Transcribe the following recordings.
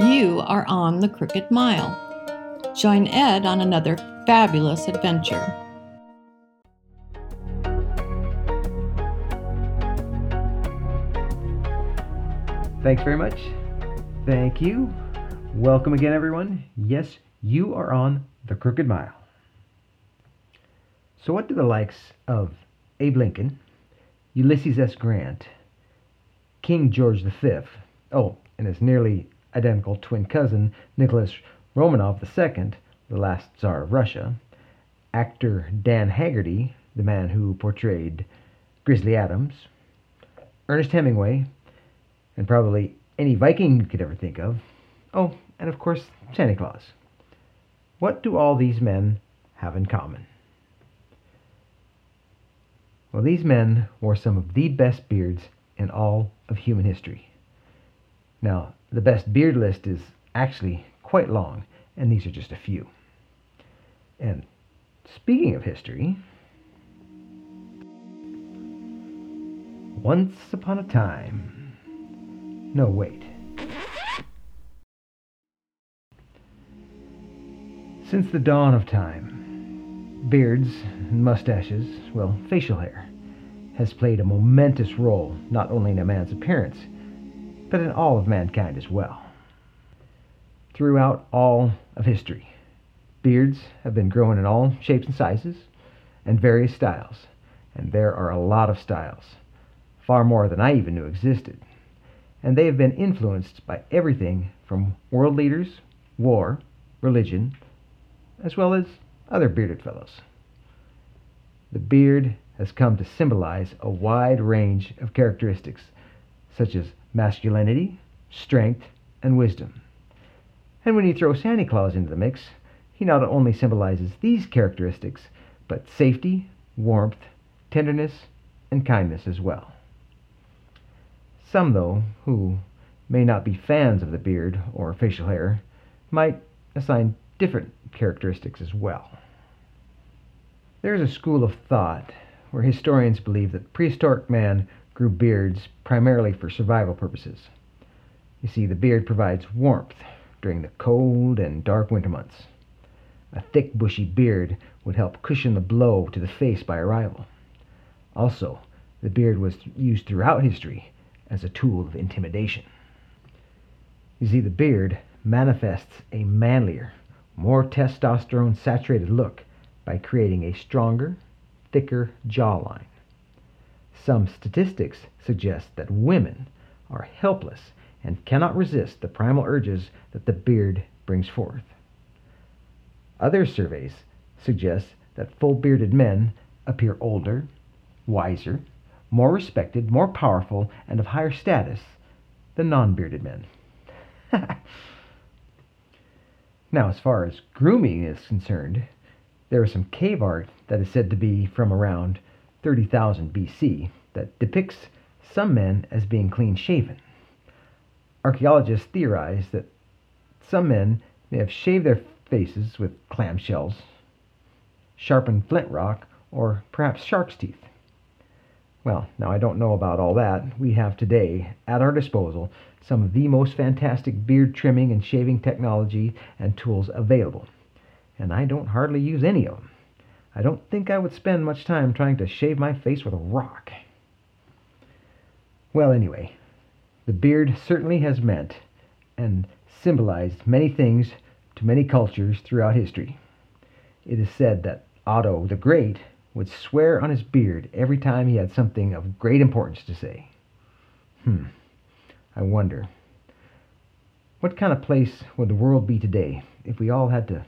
You are on the Crooked Mile. Join Ed on another fabulous adventure. Thanks very much. Thank you. Welcome again, everyone. Yes, you are on the Crooked Mile. So, what do the likes of Abe Lincoln, Ulysses S. Grant, King George V, oh, and his nearly identical twin cousin, Nicholas Romanov II, the last Tsar of Russia, actor Dan Haggerty, the man who portrayed Grizzly Adams, Ernest Hemingway, and probably any Viking you could ever think of. Oh, and of course, Santa Claus. What do all these men have in common? Well, these men wore some of the best beards in all of human history. Now, the best beard list is actually quite long, and these are just a few. And speaking of history, once upon a time, no, wait. Since the dawn of time, beards and mustaches, well, facial hair, has played a momentous role not only in a man's appearance, but in all of mankind as well. Throughout all of history, beards have been grown in all shapes and sizes and various styles, and there are a lot of styles, far more than I even knew existed and they have been influenced by everything from world leaders, war, religion, as well as other bearded fellows. The beard has come to symbolize a wide range of characteristics, such as masculinity, strength, and wisdom. And when you throw Santa Claus into the mix, he not only symbolizes these characteristics, but safety, warmth, tenderness, and kindness as well. Some, though, who may not be fans of the beard or facial hair, might assign different characteristics as well. There is a school of thought where historians believe that prehistoric man grew beards primarily for survival purposes. You see, the beard provides warmth during the cold and dark winter months. A thick, bushy beard would help cushion the blow to the face by a rival. Also, the beard was used throughout history as a tool of intimidation. You see, the beard manifests a manlier, more testosterone saturated look by creating a stronger, thicker jawline. Some statistics suggest that women are helpless and cannot resist the primal urges that the beard brings forth. Other surveys suggest that full bearded men appear older, wiser, more respected, more powerful, and of higher status than non bearded men. now, as far as grooming is concerned, there is some cave art that is said to be from around 30,000 BC that depicts some men as being clean shaven. Archaeologists theorize that some men may have shaved their faces with clamshells, sharpened flint rock, or perhaps shark's teeth. Well, now I don't know about all that. We have today at our disposal some of the most fantastic beard trimming and shaving technology and tools available. And I don't hardly use any of them. I don't think I would spend much time trying to shave my face with a rock. Well, anyway, the beard certainly has meant and symbolized many things to many cultures throughout history. It is said that Otto the Great would swear on his beard every time he had something of great importance to say. Hmm, I wonder. What kind of place would the world be today if we all had to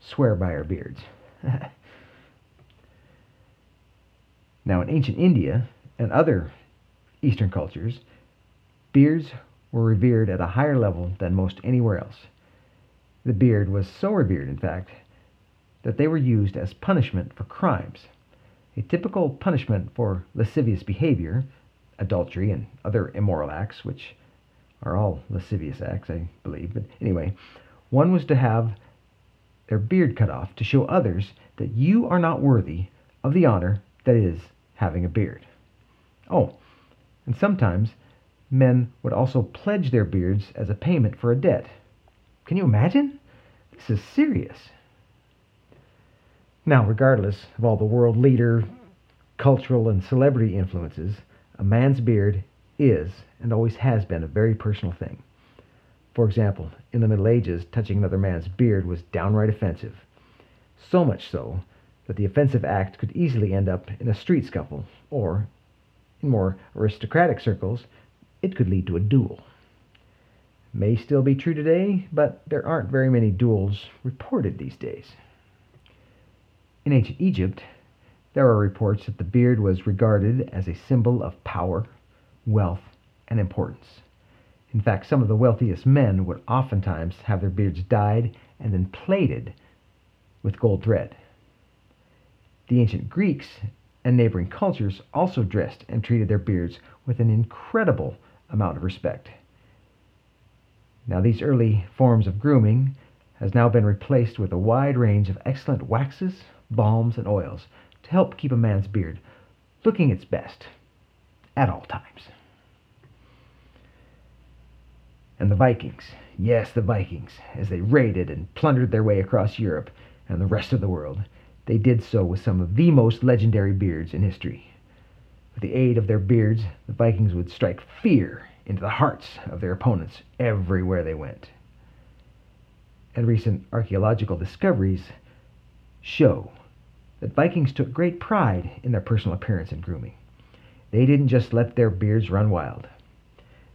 swear by our beards? now, in ancient India and other Eastern cultures, beards were revered at a higher level than most anywhere else. The beard was so revered, in fact, that they were used as punishment for crimes. A typical punishment for lascivious behavior, adultery, and other immoral acts, which are all lascivious acts, I believe, but anyway, one was to have their beard cut off to show others that you are not worthy of the honor that is having a beard. Oh, and sometimes men would also pledge their beards as a payment for a debt. Can you imagine? This is serious. Now, regardless of all the world leader, cultural, and celebrity influences, a man's beard is and always has been a very personal thing. For example, in the Middle Ages, touching another man's beard was downright offensive. So much so that the offensive act could easily end up in a street scuffle, or, in more aristocratic circles, it could lead to a duel. May still be true today, but there aren't very many duels reported these days. In ancient Egypt, there are reports that the beard was regarded as a symbol of power, wealth, and importance. In fact, some of the wealthiest men would oftentimes have their beards dyed and then plaited with gold thread. The ancient Greeks and neighboring cultures also dressed and treated their beards with an incredible amount of respect. Now, these early forms of grooming has now been replaced with a wide range of excellent waxes, balms, and oils to help keep a man's beard looking its best at all times. And the Vikings, yes, the Vikings, as they raided and plundered their way across Europe and the rest of the world, they did so with some of the most legendary beards in history. With the aid of their beards, the Vikings would strike fear into the hearts of their opponents everywhere they went. And recent archaeological discoveries show that Vikings took great pride in their personal appearance and grooming. They didn't just let their beards run wild.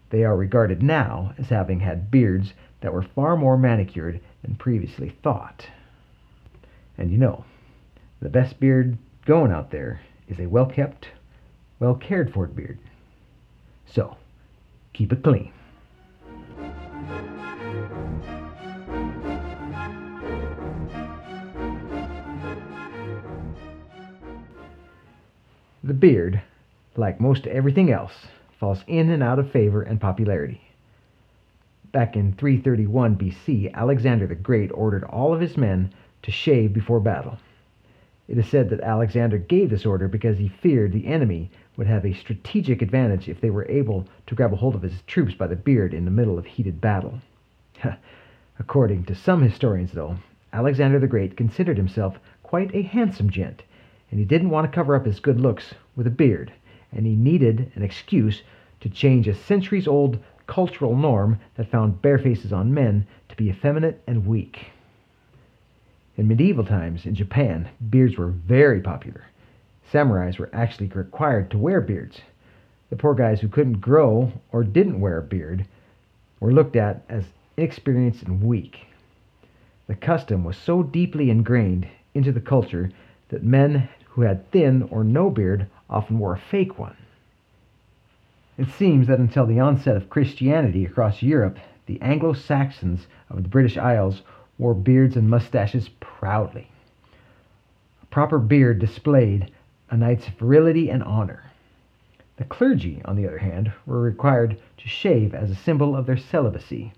They are regarded now as having had beards that were far more manicured than previously thought. And you know, the best beard going out there is a well kept, well cared for beard. So, keep it clean. The beard, like most everything else, falls in and out of favor and popularity. Back in 331 BC, Alexander the Great ordered all of his men to shave before battle. It is said that Alexander gave this order because he feared the enemy would have a strategic advantage if they were able to grab a hold of his troops by the beard in the middle of heated battle. According to some historians, though, Alexander the Great considered himself quite a handsome gent, and he didn't want to cover up his good looks with a beard and he needed an excuse to change a centuries old cultural norm that found bare faces on men to be effeminate and weak. In medieval times in Japan, beards were very popular. Samurais were actually required to wear beards. The poor guys who couldn't grow or didn't wear a beard were looked at as inexperienced and weak. The custom was so deeply ingrained into the culture that men who had thin or no beard often wore a fake one. It seems that until the onset of Christianity across Europe, the Anglo Saxons of the British Isles wore beards and mustaches proudly. A proper beard displayed a knight's virility and honor. The clergy, on the other hand, were required to shave as a symbol of their celibacy,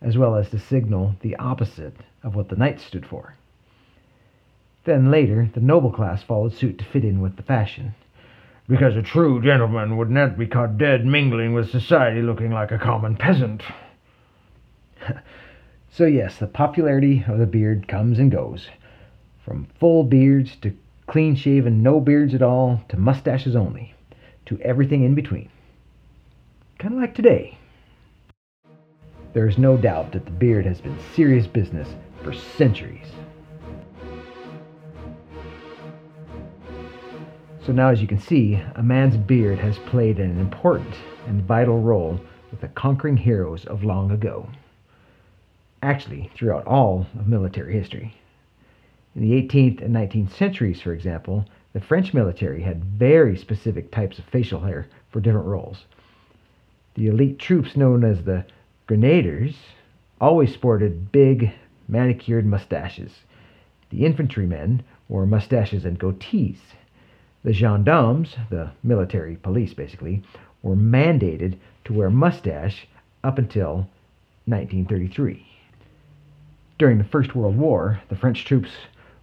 as well as to signal the opposite of what the knights stood for. Then later, the noble class followed suit to fit in with the fashion because a true gentleman would not be caught dead mingling with society looking like a common peasant. so, yes, the popularity of the beard comes and goes. From full beards to clean shaven, no beards at all, to mustaches only, to everything in between. Kind of like today. There is no doubt that the beard has been serious business for centuries. So now, as you can see, a man's beard has played an important and vital role with the conquering heroes of long ago. Actually, throughout all of military history. In the 18th and 19th centuries, for example, the French military had very specific types of facial hair for different roles. The elite troops known as the Grenadiers always sported big, manicured mustaches. The infantrymen wore mustaches and goatees. The gendarmes, the military police basically, were mandated to wear mustache up until 1933. During the First World War, the French troops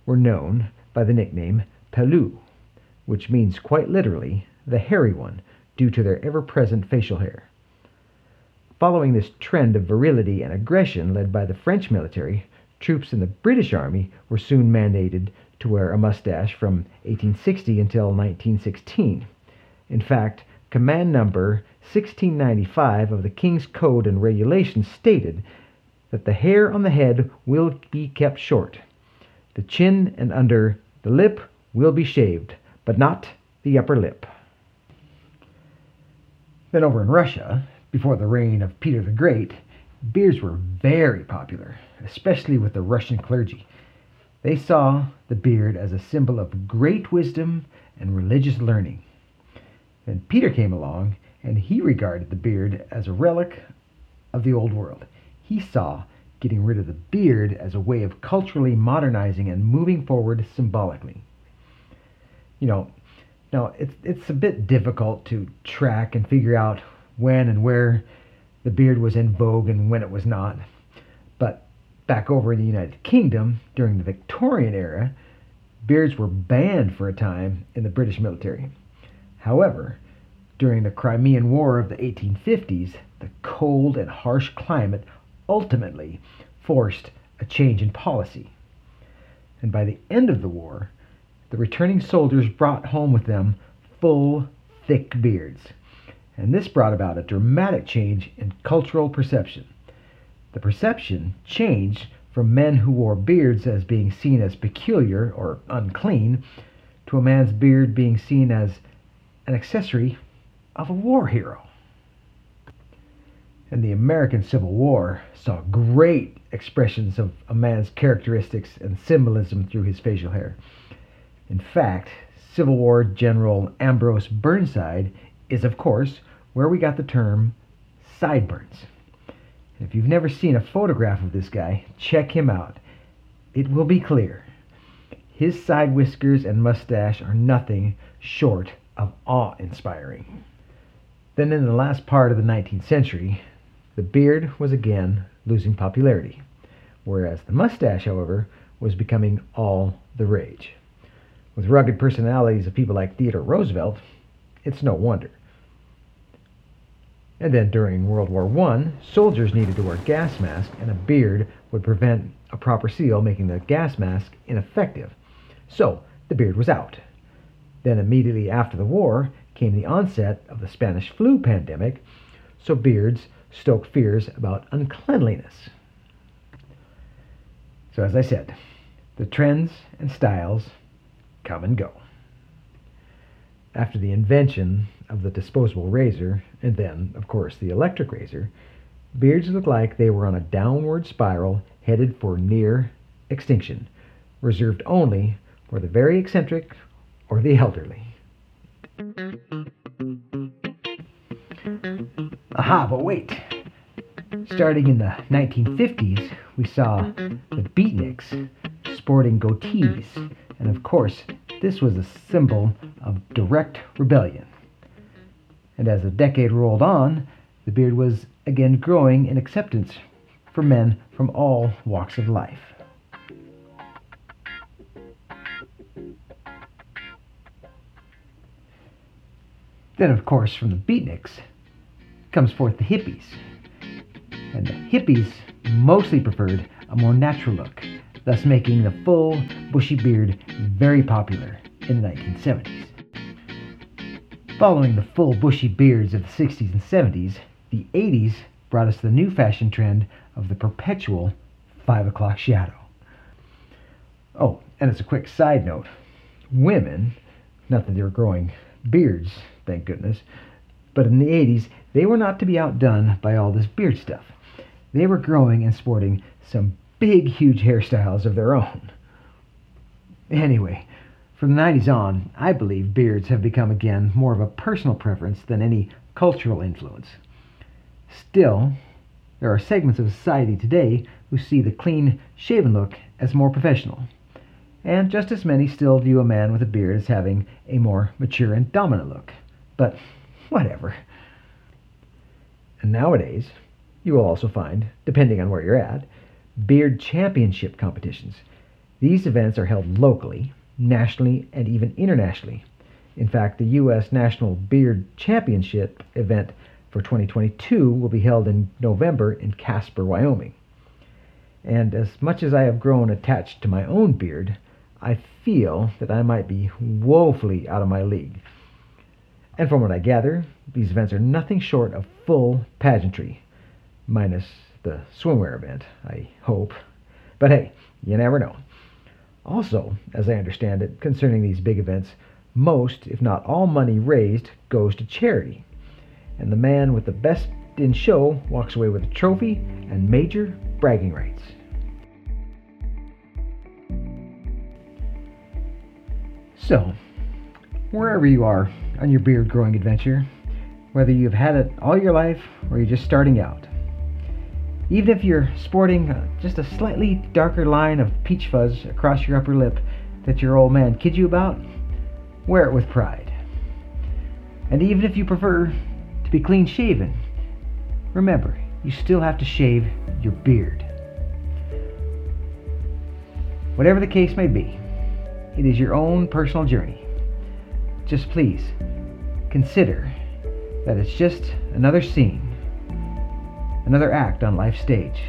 were known by the nickname Poilu, which means quite literally the hairy one, due to their ever present facial hair. Following this trend of virility and aggression led by the French military, troops in the British Army were soon mandated to wear a mustache from 1860 until 1916. In fact, Command Number 1695 of the King's Code and Regulations stated that the hair on the head will be kept short. The chin and under the lip will be shaved, but not the upper lip. Then over in Russia, before the reign of Peter the Great, beards were very popular, especially with the Russian clergy. They saw the beard as a symbol of great wisdom and religious learning. Then Peter came along, and he regarded the beard as a relic of the old world. He saw getting rid of the beard as a way of culturally modernizing and moving forward symbolically. You know, now it's it's a bit difficult to track and figure out when and where the beard was in vogue and when it was not. But back over in the United Kingdom during the Victorian era, beards were banned for a time in the British military. However, during the Crimean War of the 1850s, the cold and harsh climate ultimately forced a change in policy. And by the end of the war, the returning soldiers brought home with them full, thick beards. And this brought about a dramatic change in cultural perception. The perception changed from men who wore beards as being seen as peculiar or unclean to a man's beard being seen as an accessory of a war hero and the American Civil War saw great expressions of a man's characteristics and symbolism through his facial hair. In fact, Civil War General Ambrose Burnside is, of course, where we got the term sideburns. If you've never seen a photograph of this guy, check him out. It will be clear. His side whiskers and mustache are nothing short of awe inspiring. Then, in the last part of the 19th century, the beard was again losing popularity, whereas the mustache, however, was becoming all the rage. With rugged personalities of people like Theodore Roosevelt, it's no wonder. And then during World War I, soldiers needed to wear gas masks, and a beard would prevent a proper seal, making the gas mask ineffective. So the beard was out. Then, immediately after the war, came the onset of the Spanish flu pandemic, so beards stoke fears about uncleanliness. So, as I said, the trends and styles come and go. After the invention of the disposable razor, and then, of course, the electric razor, beards looked like they were on a downward spiral headed for near extinction, reserved only for the very eccentric or the elderly. Aha, but wait. Starting in the 1950s, we saw the beatniks sporting goatees, and of course, this was a symbol of direct rebellion. And as the decade rolled on, the beard was again growing in acceptance for men from all walks of life. Then, of course, from the beatniks comes forth the hippies. And the hippies mostly preferred a more natural look, thus making the full, bushy beard very popular in the 1970s. Following the full, bushy beards of the 60s and 70s, the 80s brought us the new fashion trend of the perpetual 5 o'clock shadow. Oh, and as a quick side note, women, not that they were growing beards, thank goodness, but in the 80s, they were not to be outdone by all this beard stuff. They were growing and sporting some big, huge hairstyles of their own. Anyway, from the 90s on, I believe beards have become again more of a personal preference than any cultural influence. Still, there are segments of society today who see the clean shaven look as more professional. And just as many still view a man with a beard as having a more mature and dominant look. But whatever. And nowadays, you will also find, depending on where you're at, beard championship competitions. These events are held locally, nationally, and even internationally. In fact, the U.S. National Beard Championship event for 2022 will be held in November in Casper, Wyoming. And as much as I have grown attached to my own beard, I feel that I might be woefully out of my league. And from what I gather, these events are nothing short of full pageantry, minus the swimwear event, I hope. But hey, you never know. Also, as I understand it, concerning these big events, most, if not all money raised goes to charity. And the man with the best in show walks away with a trophy and major bragging rights. So, wherever you are on your beard growing adventure, whether you've had it all your life or you're just starting out, even if you're sporting uh, just a slightly darker line of peach fuzz across your upper lip that your old man kids you about, wear it with pride. And even if you prefer to be clean shaven, remember, you still have to shave your beard. Whatever the case may be, it is your own personal journey. Just please consider that it's just another scene, another act on life's stage,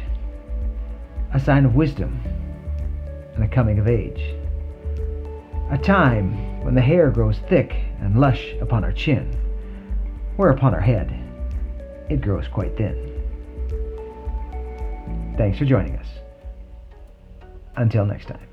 a sign of wisdom and a coming of age, a time when the hair grows thick and lush upon our chin, where upon our head it grows quite thin. Thanks for joining us. Until next time.